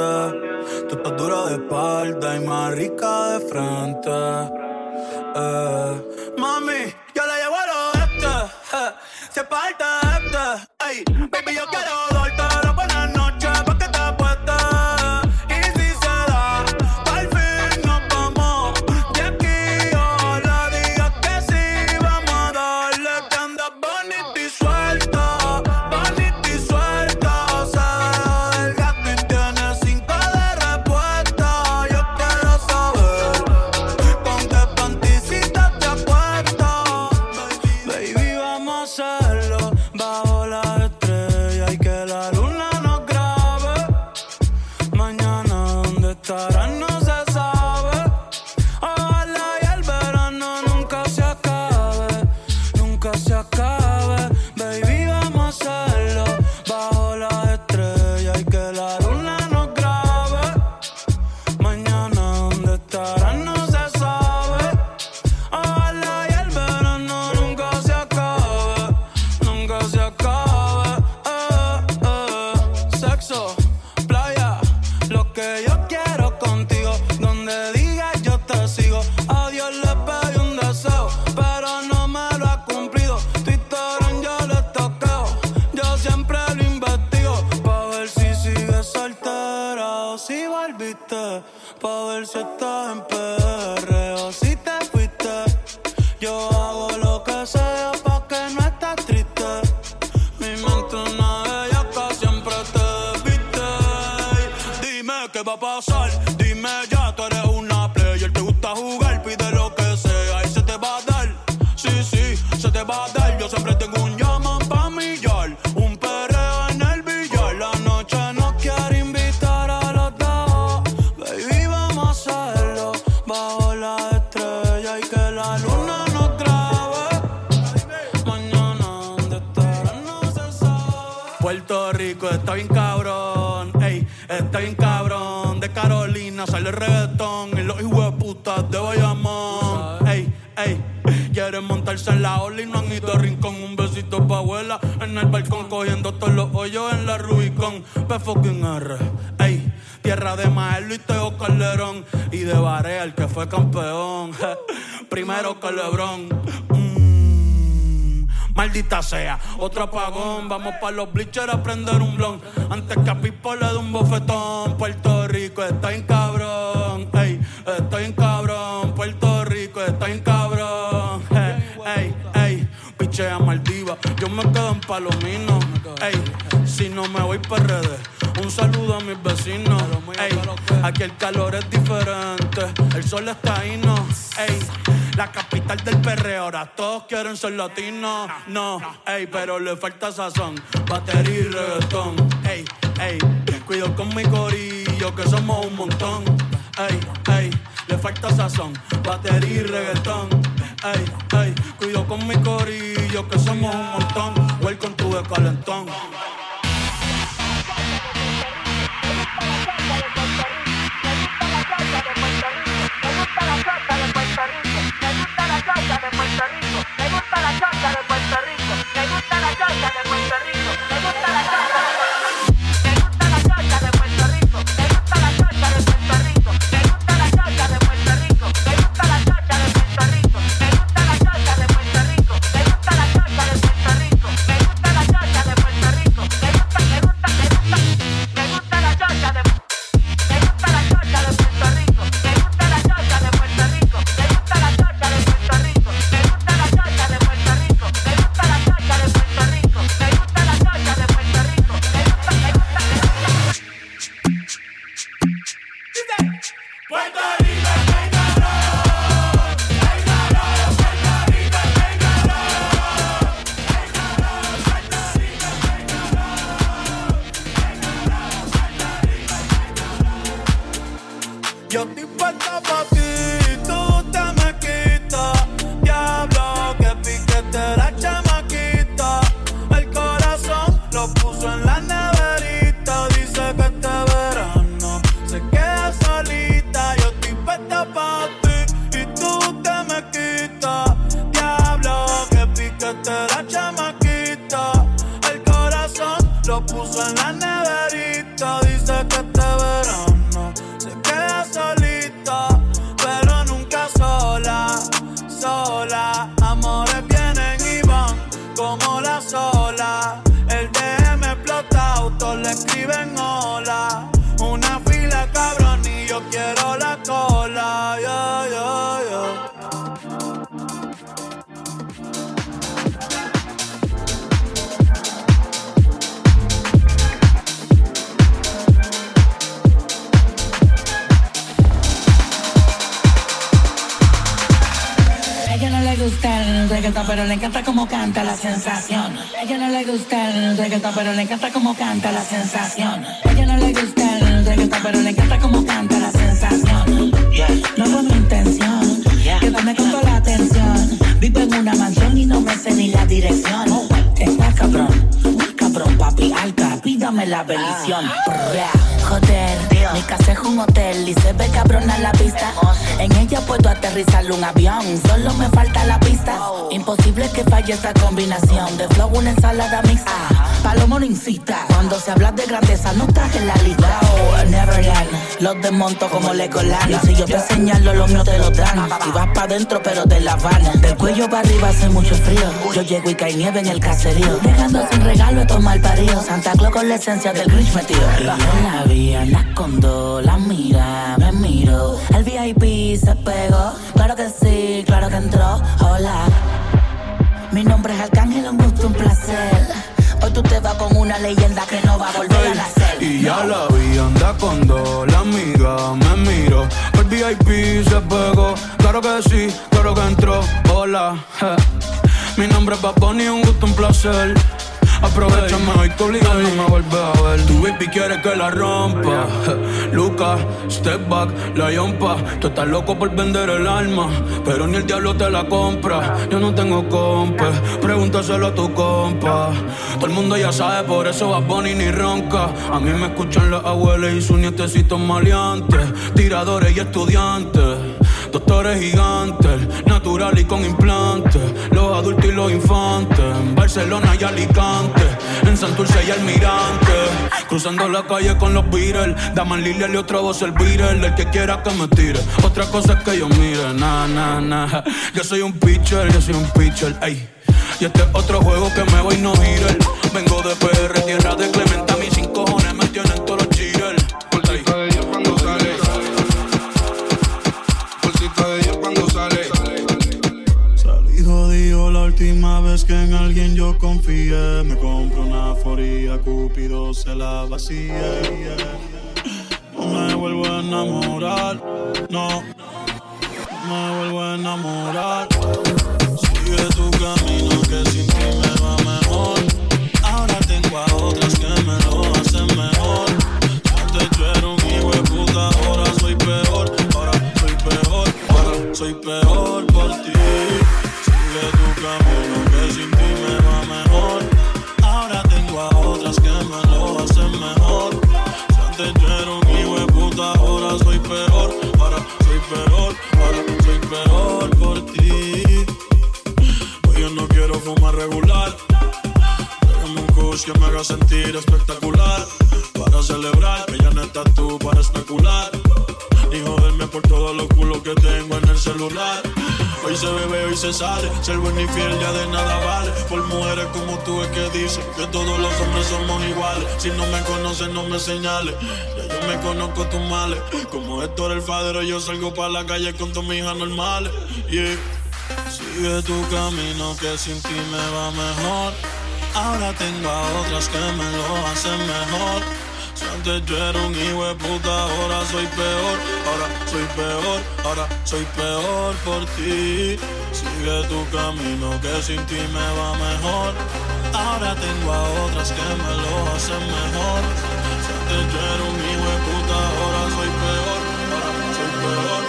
Tú estás dura de espalda y más rica de frente. Eh. Mami, yo la llevo al oeste. Eh. Se parte este. Ey, baby, yo quiero sea. Otro apagón, vamos para los bleachers a prender un blon. Antes que a Pipo le dé un bofetón. Puerto Rico está en cabrón, ey, estoy en cabrón. Puerto Rico está en cabrón, ey, ey, ey. Pichea Maldiva, yo me quedo en Palomino, ey. Si no me voy para redes. Un saludo a mis vecinos. Ey, aquí el calor es diferente. El sol está ahí, no. Ey, la capital del perreo. Ahora todos quieren ser latinos, no, ey, pero le falta sazón, batería y reggaetón, ey, ey, cuido con mi corillo que somos un montón, ey, ey, le falta sazón, batería y reggaetón, ey, ey, cuido con mi corillo que somos un montón, welcome to the calentón. Canta de Puerto lo, lo te lo dan. Si vas pa' dentro, pero te la van. Del cuello para arriba hace mucho frío. Yo llego y cae nieve en el caserío. Dejando sin regalo estos mal paridos. Santa Claus con la esencia del Grinch metido. Y yo la vi, la escondo, la mira, me miro. El VIP se pegó. Claro que sí, claro que entró. Hola. Mi nombre es Alcán tú te vas con una leyenda que no va a volver a nacer. Y ya la vi, anda con dos, la amiga me miro. El VIP se pegó, claro que sí, claro que entró. Hola, je. mi nombre es Bad Bunny, un gusto, un placer. Aprovechame hoy que obligado no me vuelve a ver. Tu baby quiere que la rompa. <laughs> Lucas, step back, la yompa. Tú estás loco por vender el alma, pero ni el diablo te la compra. Yo no tengo compa, pregúntaselo a tu compa. Todo el mundo ya sabe, por eso va Bunny ni ronca. A mí me escuchan las abuelas y sus nietecitos maleantes, tiradores y estudiantes. Doctores gigantes, natural y con implantes. Los adultos y los infantes. En Barcelona y Alicante. En Santurce y Almirante. Cruzando la calle con los Beatles. Daman Lilial y otra voz el Beatle. El que quiera que me tire. Otra cosa es que yo mire. Na, na, na. Yo soy un pitcher, yo soy un pitcher. Ey. Y este es otro juego que me voy no gire. Vengo de PR, tierra de Clementa. Vez que en alguien yo confié. Me compro una foría, Cupido se la vacía. No me vuelvo a enamorar, no. No me vuelvo a enamorar. Sigue tu camino que sin ti me va mejor. Ahora tengo a otras que me lo hacen mejor. Antes yo era un hijo de puta, ahora soy peor. Ahora soy peor, ahora soy peor yo no quiero fumar regular. Dame un kush que me haga sentir espectacular. Para celebrar, que ya no estás tú para especular. Ni joderme por todos los culos que tengo en el celular. Hoy se bebe, hoy se sale. Ser buen y fiel ya de nada vale. Por mujeres como tú es que dicen que todos los hombres somos iguales. Si no me conoces, no me señales. Ya yo me conozco tus males. Como Héctor el Fadero, yo salgo para la calle con tus hijas normales. Yeah. Sigue tu camino que sin ti me va mejor. Ahora tengo a otras que me lo hacen mejor. Si antes yo era un hijo de puta, ahora soy peor. Ahora soy peor, ahora soy peor por ti. Sigue tu camino que sin ti me va mejor. Ahora tengo a otras que me lo hacen mejor. Si antes yo era un hijo de puta, ahora soy peor. Ahora soy peor,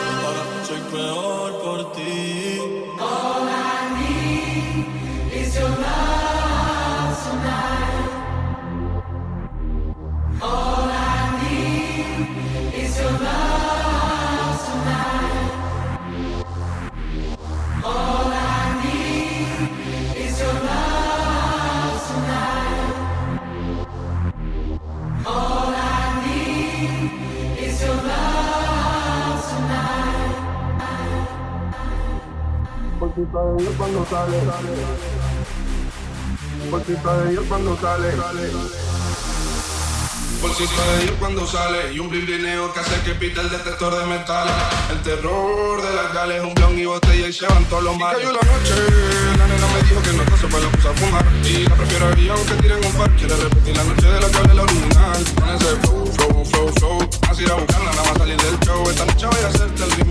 cuando sale. Bolsita de ellos cuando sale. Bolsita de ellos cuando sale y un blindineo que hace que pita el detector de metal. El terror de las gales, un blon y botella y se van todos los males. Y cayó la noche, la nena me dijo que no está para la puse a fumar. Y la prefiero a aunque tiren un par. Quiere repetir la noche de la cual es la original. Con ese flow, flow, flow, flow. Así ir a buscarla, nada más salir del show. Esta noche voy a hacerte el ritmo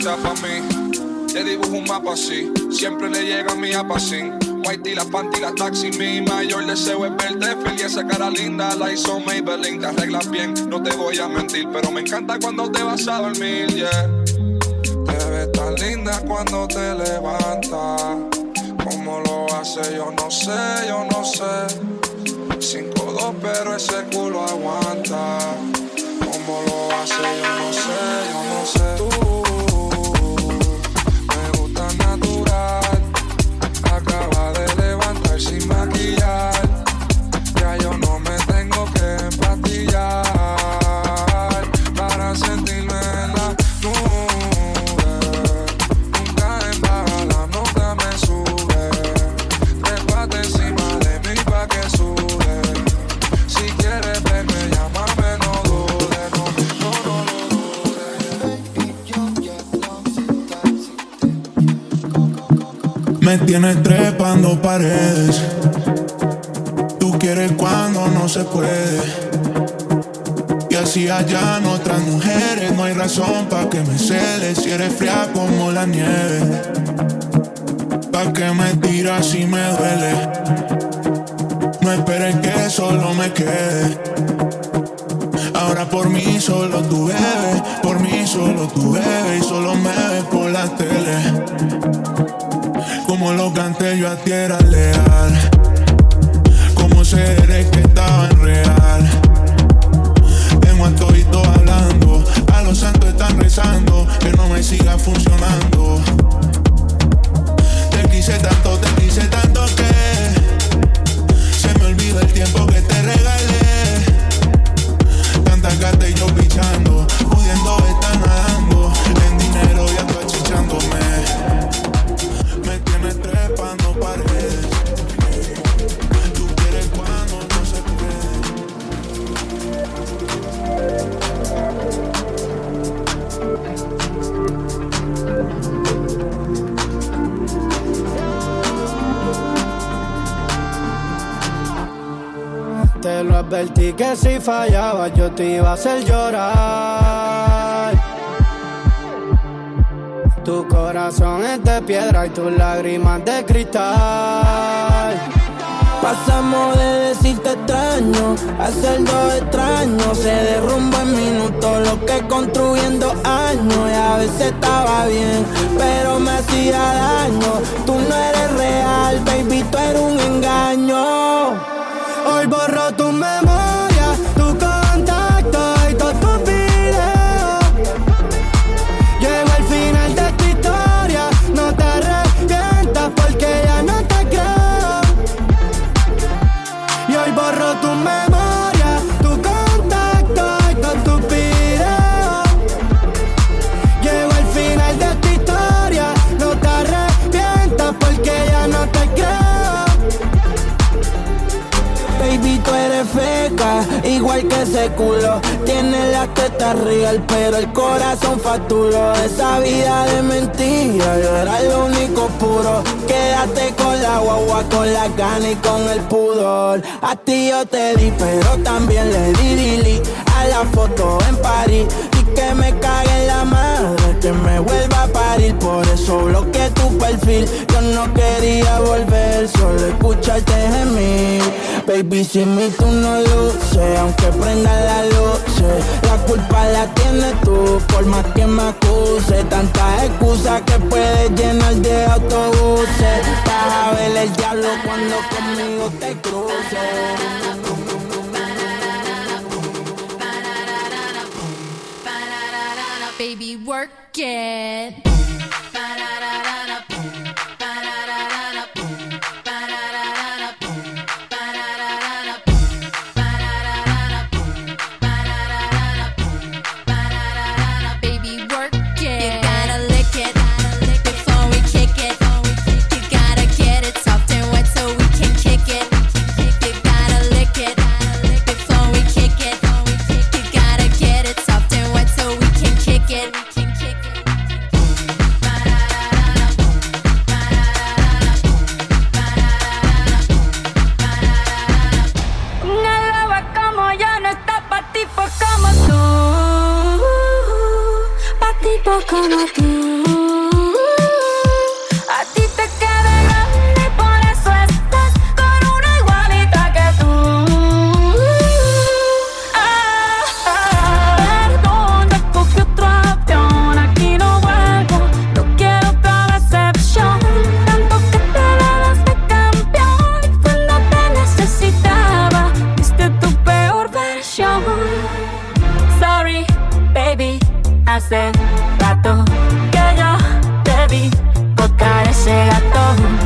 está pa' mí. Dibujo un mapa así. Siempre le llega a mi apacín. White y la panty, la taxi. Mi mayor deseo es verte feliz. Esa cara linda la hizo Maybelline. Te arreglas bien, no te voy a mentir. Pero me encanta cuando te vas a dormir, yeah. Te ves tan linda cuando te levantas. Cómo lo hace, yo no sé, yo no sé. 5-2, pero ese culo aguanta. Cómo lo hace, yo no sé, yo no sé. Tú tienes trepando paredes. Tú quieres cuando no se puede. Y así hallan otras mujeres. No hay razón para que me celes si eres fría como la nieve. Pa' que me tiras si me duele. No esperes que solo me quede. Ahora por mí solo tú bebes, por mí solo tú bebes y solo me ves por la tele. Como lo canté yo a ti era leal. Como seres que estaba en real. Tengo a todito hablando, a los santos están rezando que no me siga funcionando. Te quise tanto, te quise tanto advertí que si fallaba yo te iba a hacer llorar. Tu corazón es de piedra y tus lágrimas de cristal. Pasamos de decirte extraño a ser dos extraños. Se derrumba en minutos lo que construyendo años. Y a veces estaba bien, pero me hacía daño. Tú no eres real, baby, tú eres un engaño. Igual que ese culo. Tienes la teta real, pero el corazón facturó. Esa vida de mentira, yo era lo único puro. Quédate con la guagua, con la gana y con el pudor. A ti yo te di, pero también le di Lili a la foto en París. Y que me cague en la madre, que me vuelva a parir. Por eso bloqueé tu perfil. Yo no quería volver, solo escucharte gemir. Baby, sin mí tú no luces, aunque prenda la luz. La culpa la tienes tú, por más que me acuse. Tantas excusas que puedes llenar de autobuses. Vas a ver el diablo cuando conmigo te cruces. Baby, work it. Pa' tipos como tú. A ti te queda grande por eso estás con una igualita que tú. Ah, ah, perdón, ya cogí otro avión, aquí no vuelvo. No quiero otra decepción. Tanto que te dabas de campeón y cuando te necesitaba, viste tu peor versión. Sorry, baby, hace que yo te vi botar ese gato.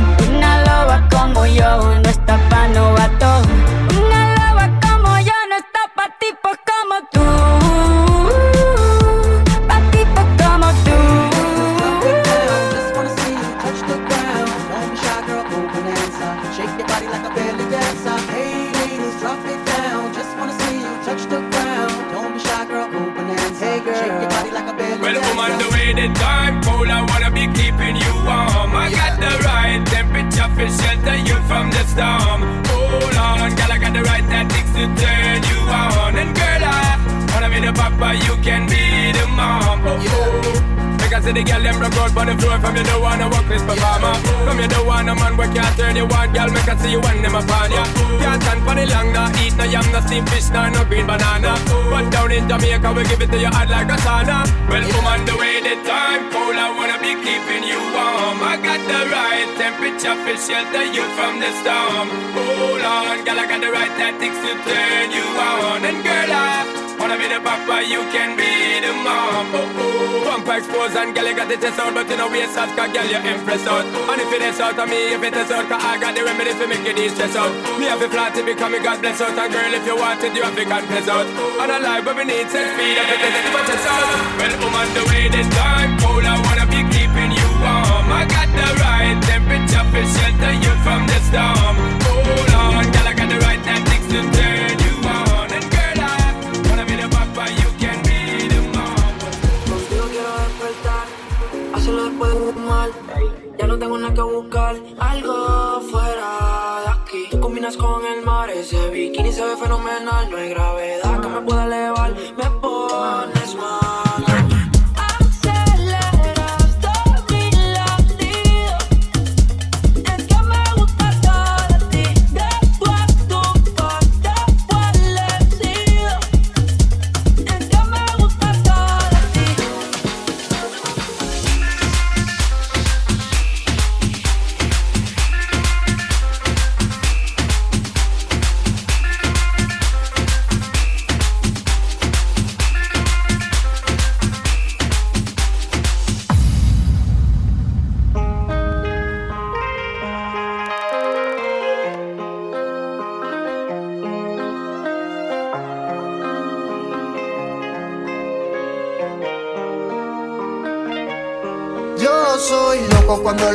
The girl them broke out on the floor From you don't wanna walk this performer From you don't wanna man where can't turn you on Girl, make I see you when them upon ya. Can't stand for the long, nah Eat no yam, no steamed fish, nah, no green banana. But down in Jamaica, we give it to you hot like a sauna. Well, woman, the way the time cold I wanna be keeping you warm. I got the right temperature for shelter you from the storm. Hold on, girl, I got the right tactics to turn you on. And girl, I wanna be the papa, you can be the mom. Oh, oh. Pump expose and girl, you got the test out But you know waste out, cause girl, you impress out. And if it is out of me, if it is out Cause I got the remedy for make you stress out. Me have a flat to become a God bless out And girl, if you want it, you have to confess out. And a life, but we need sex speed If it is, it's what it's out Well, on the way, the time cold I wanna be keeping you warm. I got the right temperature for shelter you from the storm. Hold on, girl, I got the right tactics to turn hacerlo después de fumar. Ya no tengo nada que buscar, algo fuera de aquí. Combinas con el mar, ese bikini se ve fenomenal. No hay gravedad que me pueda elevar, me pones mal.